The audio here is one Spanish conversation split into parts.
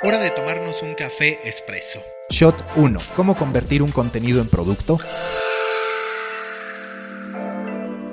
Hora de tomarnos un café expreso. Shot 1. ¿Cómo convertir un contenido en producto?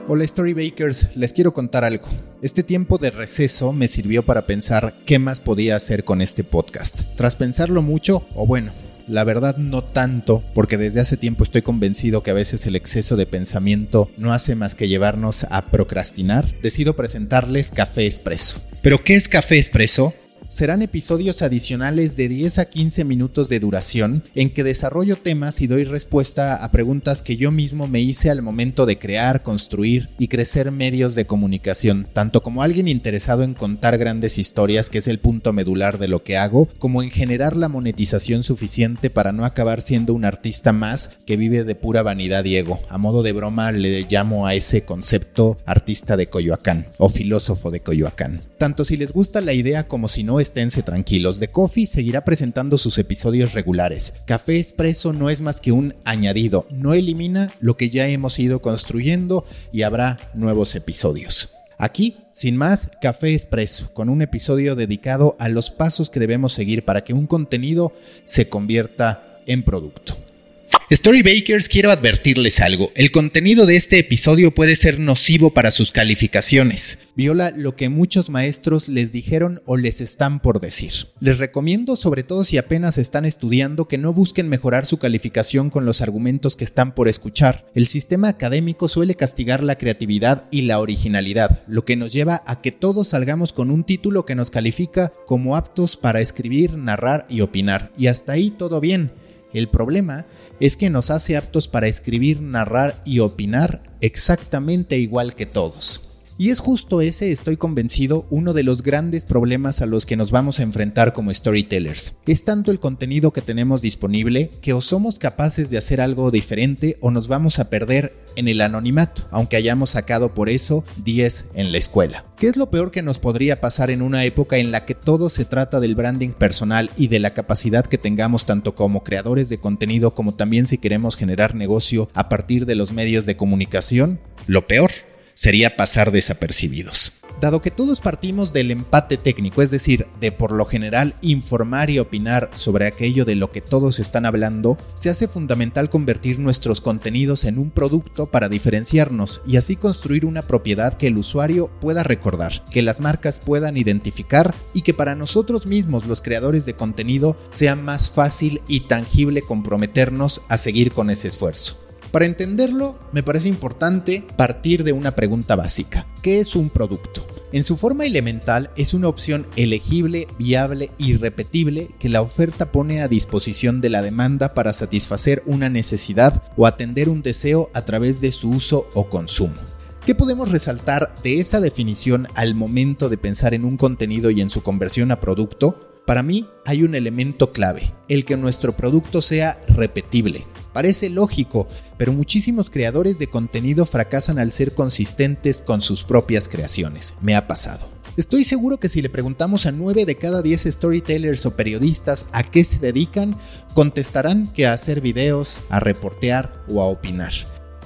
Hola Storybakers, les quiero contar algo. Este tiempo de receso me sirvió para pensar qué más podía hacer con este podcast. Tras pensarlo mucho, o bueno, la verdad no tanto, porque desde hace tiempo estoy convencido que a veces el exceso de pensamiento no hace más que llevarnos a procrastinar, decido presentarles Café Expreso. ¿Pero qué es Café Expreso? Serán episodios adicionales de 10 a 15 minutos de duración en que desarrollo temas y doy respuesta a preguntas que yo mismo me hice al momento de crear, construir y crecer medios de comunicación, tanto como alguien interesado en contar grandes historias, que es el punto medular de lo que hago, como en generar la monetización suficiente para no acabar siendo un artista más que vive de pura vanidad y ego. A modo de broma le llamo a ese concepto artista de Coyoacán o filósofo de Coyoacán. Tanto si les gusta la idea como si no esténse tranquilos, The Coffee seguirá presentando sus episodios regulares. Café Expreso no es más que un añadido, no elimina lo que ya hemos ido construyendo y habrá nuevos episodios. Aquí, sin más, Café Expreso, con un episodio dedicado a los pasos que debemos seguir para que un contenido se convierta en producto. Storybakers, quiero advertirles algo. El contenido de este episodio puede ser nocivo para sus calificaciones. Viola lo que muchos maestros les dijeron o les están por decir. Les recomiendo, sobre todo si apenas están estudiando, que no busquen mejorar su calificación con los argumentos que están por escuchar. El sistema académico suele castigar la creatividad y la originalidad, lo que nos lleva a que todos salgamos con un título que nos califica como aptos para escribir, narrar y opinar. Y hasta ahí todo bien. El problema es que nos hace aptos para escribir, narrar y opinar exactamente igual que todos. Y es justo ese, estoy convencido, uno de los grandes problemas a los que nos vamos a enfrentar como storytellers. Es tanto el contenido que tenemos disponible que o somos capaces de hacer algo diferente o nos vamos a perder en el anonimato, aunque hayamos sacado por eso 10 en la escuela. ¿Qué es lo peor que nos podría pasar en una época en la que todo se trata del branding personal y de la capacidad que tengamos tanto como creadores de contenido como también si queremos generar negocio a partir de los medios de comunicación? Lo peor sería pasar desapercibidos. Dado que todos partimos del empate técnico, es decir, de por lo general informar y opinar sobre aquello de lo que todos están hablando, se hace fundamental convertir nuestros contenidos en un producto para diferenciarnos y así construir una propiedad que el usuario pueda recordar, que las marcas puedan identificar y que para nosotros mismos los creadores de contenido sea más fácil y tangible comprometernos a seguir con ese esfuerzo. Para entenderlo, me parece importante partir de una pregunta básica. ¿Qué es un producto? En su forma elemental es una opción elegible, viable y repetible que la oferta pone a disposición de la demanda para satisfacer una necesidad o atender un deseo a través de su uso o consumo. ¿Qué podemos resaltar de esa definición al momento de pensar en un contenido y en su conversión a producto? Para mí hay un elemento clave, el que nuestro producto sea repetible. Parece lógico, pero muchísimos creadores de contenido fracasan al ser consistentes con sus propias creaciones. Me ha pasado. Estoy seguro que si le preguntamos a 9 de cada 10 storytellers o periodistas a qué se dedican, contestarán que a hacer videos, a reportear o a opinar.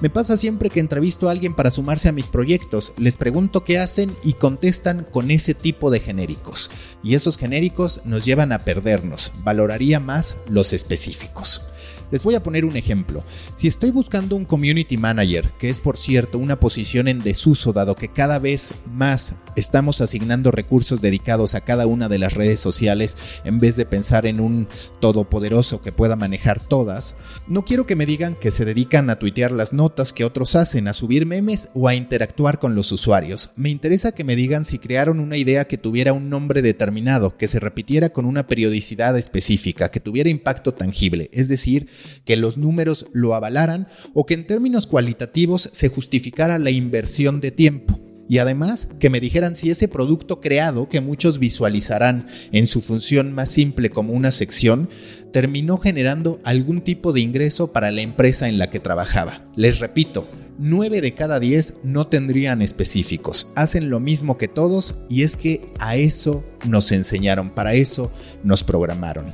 Me pasa siempre que entrevisto a alguien para sumarse a mis proyectos, les pregunto qué hacen y contestan con ese tipo de genéricos. Y esos genéricos nos llevan a perdernos, valoraría más los específicos. Les voy a poner un ejemplo. Si estoy buscando un community manager, que es por cierto una posición en desuso dado que cada vez más estamos asignando recursos dedicados a cada una de las redes sociales en vez de pensar en un todopoderoso que pueda manejar todas, no quiero que me digan que se dedican a tuitear las notas que otros hacen, a subir memes o a interactuar con los usuarios. Me interesa que me digan si crearon una idea que tuviera un nombre determinado, que se repitiera con una periodicidad específica, que tuviera impacto tangible, es decir, que los números lo avalaran o que en términos cualitativos se justificara la inversión de tiempo. Y además que me dijeran si ese producto creado, que muchos visualizarán en su función más simple como una sección, terminó generando algún tipo de ingreso para la empresa en la que trabajaba. Les repito, 9 de cada 10 no tendrían específicos. Hacen lo mismo que todos y es que a eso nos enseñaron, para eso nos programaron.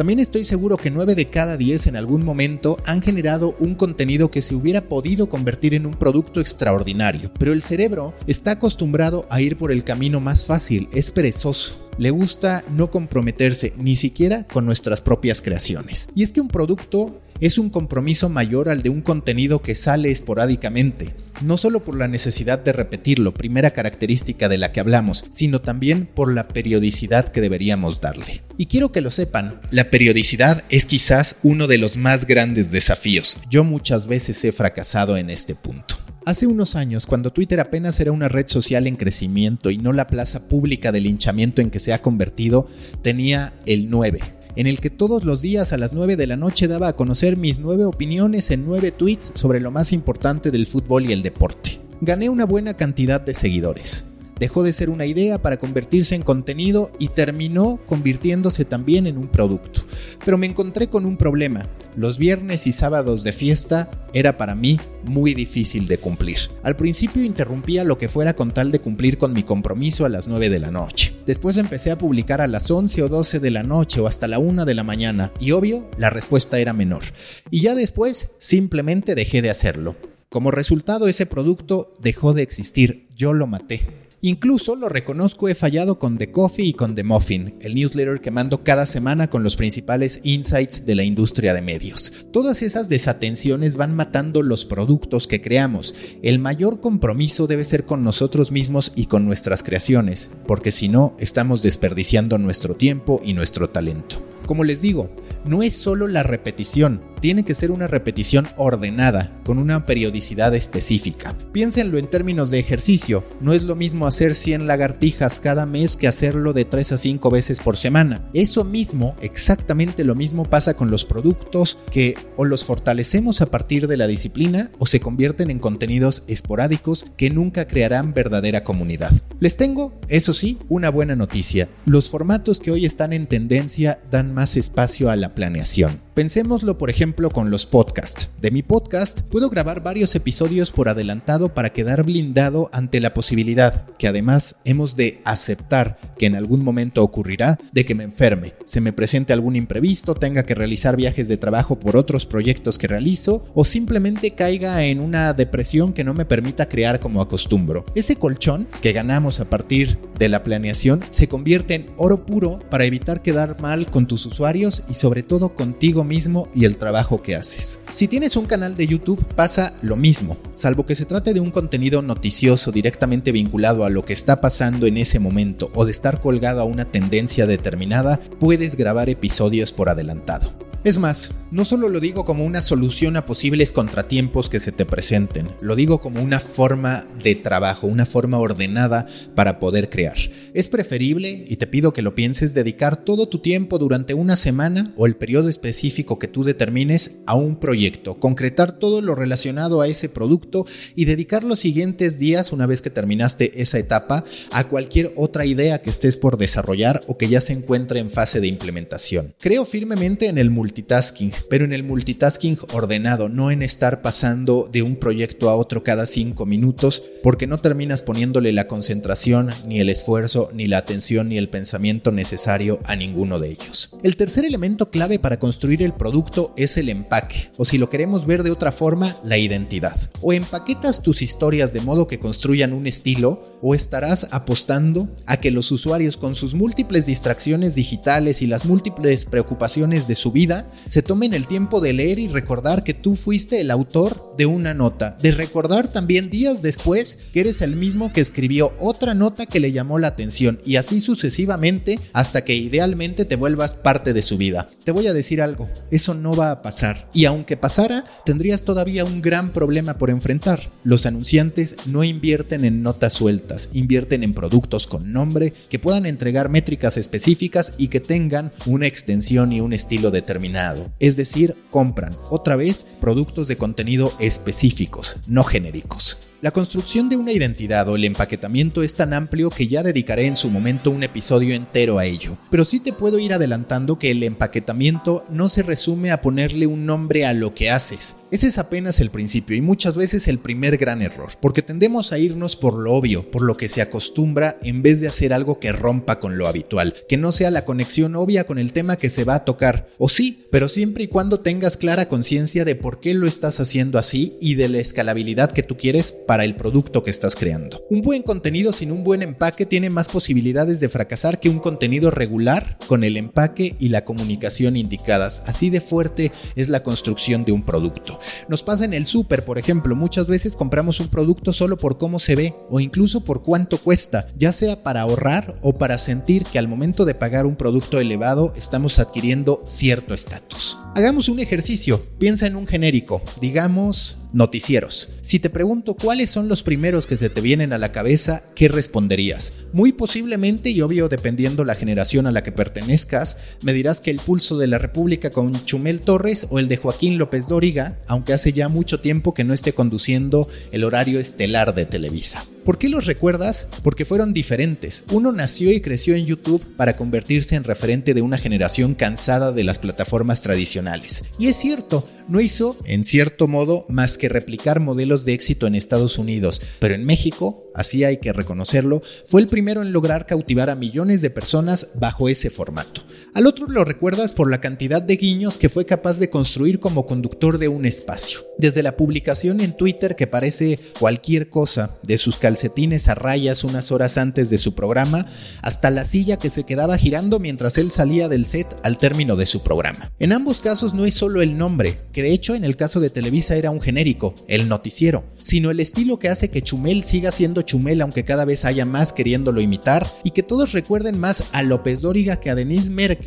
También estoy seguro que 9 de cada 10 en algún momento han generado un contenido que se hubiera podido convertir en un producto extraordinario, pero el cerebro está acostumbrado a ir por el camino más fácil, es perezoso. le gusta no comprometerse ni siquiera con nuestras propias creaciones. Y es que un producto es un compromiso mayor al de un contenido que sale esporádicamente, no solo por la necesidad de repetirlo, primera característica de la que hablamos, sino también por la periodicidad que deberíamos darle. Y quiero que lo sepan, la periodicidad es quizás uno de los más grandes desafíos. Yo muchas veces he fracasado en este punto. Hace unos años, cuando Twitter apenas era una red social en crecimiento y no la plaza pública de linchamiento en que se ha convertido, tenía el 9, en el que todos los días a las 9 de la noche daba a conocer mis nueve opiniones en nueve tweets sobre lo más importante del fútbol y el deporte. Gané una buena cantidad de seguidores. Dejó de ser una idea para convertirse en contenido y terminó convirtiéndose también en un producto. Pero me encontré con un problema. Los viernes y sábados de fiesta era para mí muy difícil de cumplir. Al principio interrumpía lo que fuera con tal de cumplir con mi compromiso a las 9 de la noche. Después empecé a publicar a las 11 o 12 de la noche o hasta la 1 de la mañana y obvio la respuesta era menor. Y ya después simplemente dejé de hacerlo. Como resultado ese producto dejó de existir, yo lo maté. Incluso lo reconozco, he fallado con The Coffee y con The Muffin, el newsletter que mando cada semana con los principales insights de la industria de medios. Todas esas desatenciones van matando los productos que creamos. El mayor compromiso debe ser con nosotros mismos y con nuestras creaciones, porque si no, estamos desperdiciando nuestro tiempo y nuestro talento. Como les digo, no es solo la repetición, tiene que ser una repetición ordenada, con una periodicidad específica. Piénsenlo en términos de ejercicio, no es lo mismo hacer 100 lagartijas cada mes que hacerlo de 3 a 5 veces por semana. Eso mismo, exactamente lo mismo pasa con los productos que o los fortalecemos a partir de la disciplina o se convierten en contenidos esporádicos que nunca crearán verdadera comunidad. Les tengo, eso sí, una buena noticia. Los formatos que hoy están en tendencia dan más espacio a la planeación. Pensémoslo, por ejemplo, con los podcasts. De mi podcast puedo grabar varios episodios por adelantado para quedar blindado ante la posibilidad, que además hemos de aceptar que en algún momento ocurrirá, de que me enferme, se me presente algún imprevisto, tenga que realizar viajes de trabajo por otros proyectos que realizo o simplemente caiga en una depresión que no me permita crear como acostumbro. Ese colchón que ganamos a partir de la planeación se convierte en oro puro para evitar quedar mal con tus usuarios y sobre todo contigo mismo y el trabajo que haces. Si tienes un canal de YouTube pasa lo mismo, salvo que se trate de un contenido noticioso directamente vinculado a lo que está pasando en ese momento o de estar colgado a una tendencia determinada, puedes grabar episodios por adelantado. Es más, no solo lo digo como una solución a posibles contratiempos que se te presenten, lo digo como una forma de trabajo, una forma ordenada para poder crear. Es preferible, y te pido que lo pienses, dedicar todo tu tiempo durante una semana o el periodo específico que tú determines a un proyecto, concretar todo lo relacionado a ese producto y dedicar los siguientes días, una vez que terminaste esa etapa, a cualquier otra idea que estés por desarrollar o que ya se encuentre en fase de implementación. Creo firmemente en el multitasking, pero en el multitasking ordenado, no en estar pasando de un proyecto a otro cada cinco minutos, porque no terminas poniéndole la concentración, ni el esfuerzo, ni la atención, ni el pensamiento necesario a ninguno de ellos. El tercer elemento clave para construir el producto es el empaque, o si lo queremos ver de otra forma, la identidad. O empaquetas tus historias de modo que construyan un estilo, o estarás apostando a que los usuarios con sus múltiples distracciones digitales y las múltiples preocupaciones de su vida se tomen el tiempo de leer y recordar que tú fuiste el autor de una nota, de recordar también días después que eres el mismo que escribió otra nota que le llamó la atención y así sucesivamente hasta que idealmente te vuelvas parte de su vida. Te voy a decir algo, eso no va a pasar y aunque pasara, tendrías todavía un gran problema por enfrentar. Los anunciantes no invierten en notas sueltas, invierten en productos con nombre que puedan entregar métricas específicas y que tengan una extensión y un estilo determinado. Es decir, compran otra vez productos de contenido específicos, no genéricos. La construcción de una identidad o el empaquetamiento es tan amplio que ya dedicaré en su momento un episodio entero a ello, pero sí te puedo ir adelantando que el empaquetamiento no se resume a ponerle un nombre a lo que haces. Ese es apenas el principio y muchas veces el primer gran error, porque tendemos a irnos por lo obvio, por lo que se acostumbra, en vez de hacer algo que rompa con lo habitual, que no sea la conexión obvia con el tema que se va a tocar, o sí, pero siempre y cuando tengas clara conciencia de por qué lo estás haciendo así y de la escalabilidad que tú quieres para el producto que estás creando. Un buen contenido sin un buen empaque tiene más posibilidades de fracasar que un contenido regular con el empaque y la comunicación indicadas. Así de fuerte es la construcción de un producto. Nos pasa en el súper, por ejemplo, muchas veces compramos un producto solo por cómo se ve o incluso por cuánto cuesta, ya sea para ahorrar o para sentir que al momento de pagar un producto elevado estamos adquiriendo cierto estatus. Hagamos un ejercicio, piensa en un genérico, digamos noticieros. Si te pregunto cuáles son los primeros que se te vienen a la cabeza, ¿qué responderías? Muy posiblemente, y obvio dependiendo la generación a la que pertenezcas, me dirás que el pulso de la República con Chumel Torres o el de Joaquín López Dóriga, aunque hace ya mucho tiempo que no esté conduciendo el horario estelar de Televisa. ¿Por qué los recuerdas? Porque fueron diferentes. Uno nació y creció en YouTube para convertirse en referente de una generación cansada de las plataformas tradicionales. Y es cierto, no hizo, en cierto modo, más que replicar modelos de éxito en Estados Unidos, pero en México, así hay que reconocerlo, fue el primero en lograr cautivar a millones de personas bajo ese formato. Al otro lo recuerdas por la cantidad de guiños que fue capaz de construir como conductor de un espacio. Desde la publicación en Twitter que parece cualquier cosa, de sus calcetines a rayas unas horas antes de su programa, hasta la silla que se quedaba girando mientras él salía del set al término de su programa. En ambos casos no es solo el nombre, que de hecho en el caso de Televisa era un genérico, el noticiero, sino el estilo que hace que Chumel siga siendo Chumel aunque cada vez haya más queriéndolo imitar y que todos recuerden más a López Dóriga que a Denise Merck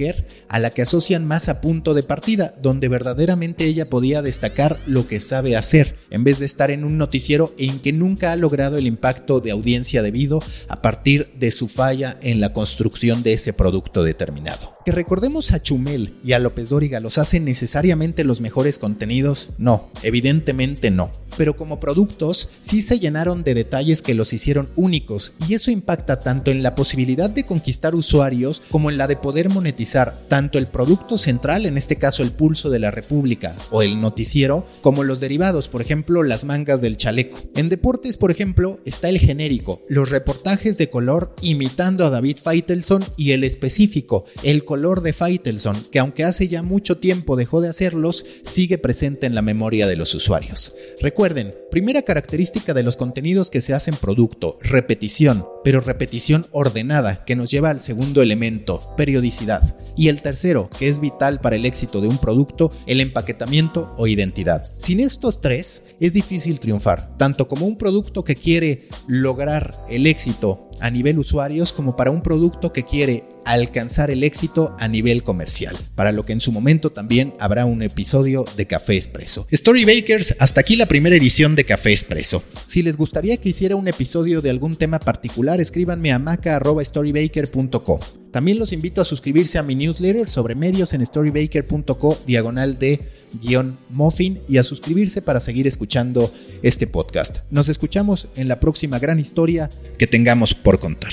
a la que asocian más a punto de partida, donde verdaderamente ella podía destacar lo que sabe hacer, en vez de estar en un noticiero en que nunca ha logrado el impacto de audiencia debido a partir de su falla en la construcción de ese producto determinado. Que recordemos a Chumel y a López Dóriga los hacen necesariamente los mejores contenidos, no, evidentemente no. Pero como productos sí se llenaron de detalles que los hicieron únicos y eso impacta tanto en la posibilidad de conquistar usuarios como en la de poder monetizar tanto el producto central, en este caso el pulso de la República o el noticiero, como los derivados, por ejemplo las mangas del chaleco. En deportes, por ejemplo, está el genérico, los reportajes de color imitando a David Feitelson y el específico, el color de Faitelson, que aunque hace ya mucho tiempo dejó de hacerlos, sigue presente en la memoria de los usuarios. Recuerden, primera característica de los contenidos que se hacen producto, repetición, pero repetición ordenada, que nos lleva al segundo elemento, periodicidad. Y el tercero, que es vital para el éxito de un producto, el empaquetamiento o identidad. Sin estos tres, es difícil triunfar, tanto como un producto que quiere lograr el éxito a nivel usuarios como para un producto que quiere alcanzar el éxito a nivel comercial, para lo que en su momento también habrá un episodio de Café Expreso. Storybakers, hasta aquí la primera edición de Café Expreso. Si les gustaría que hiciera un episodio de algún tema particular, escríbanme a maca.storybaker.co. También los invito a suscribirse a mi newsletter sobre medios en storybaker.co diagonal de guion muffin y a suscribirse para seguir escuchando este podcast. Nos escuchamos en la próxima gran historia que tengamos por contar.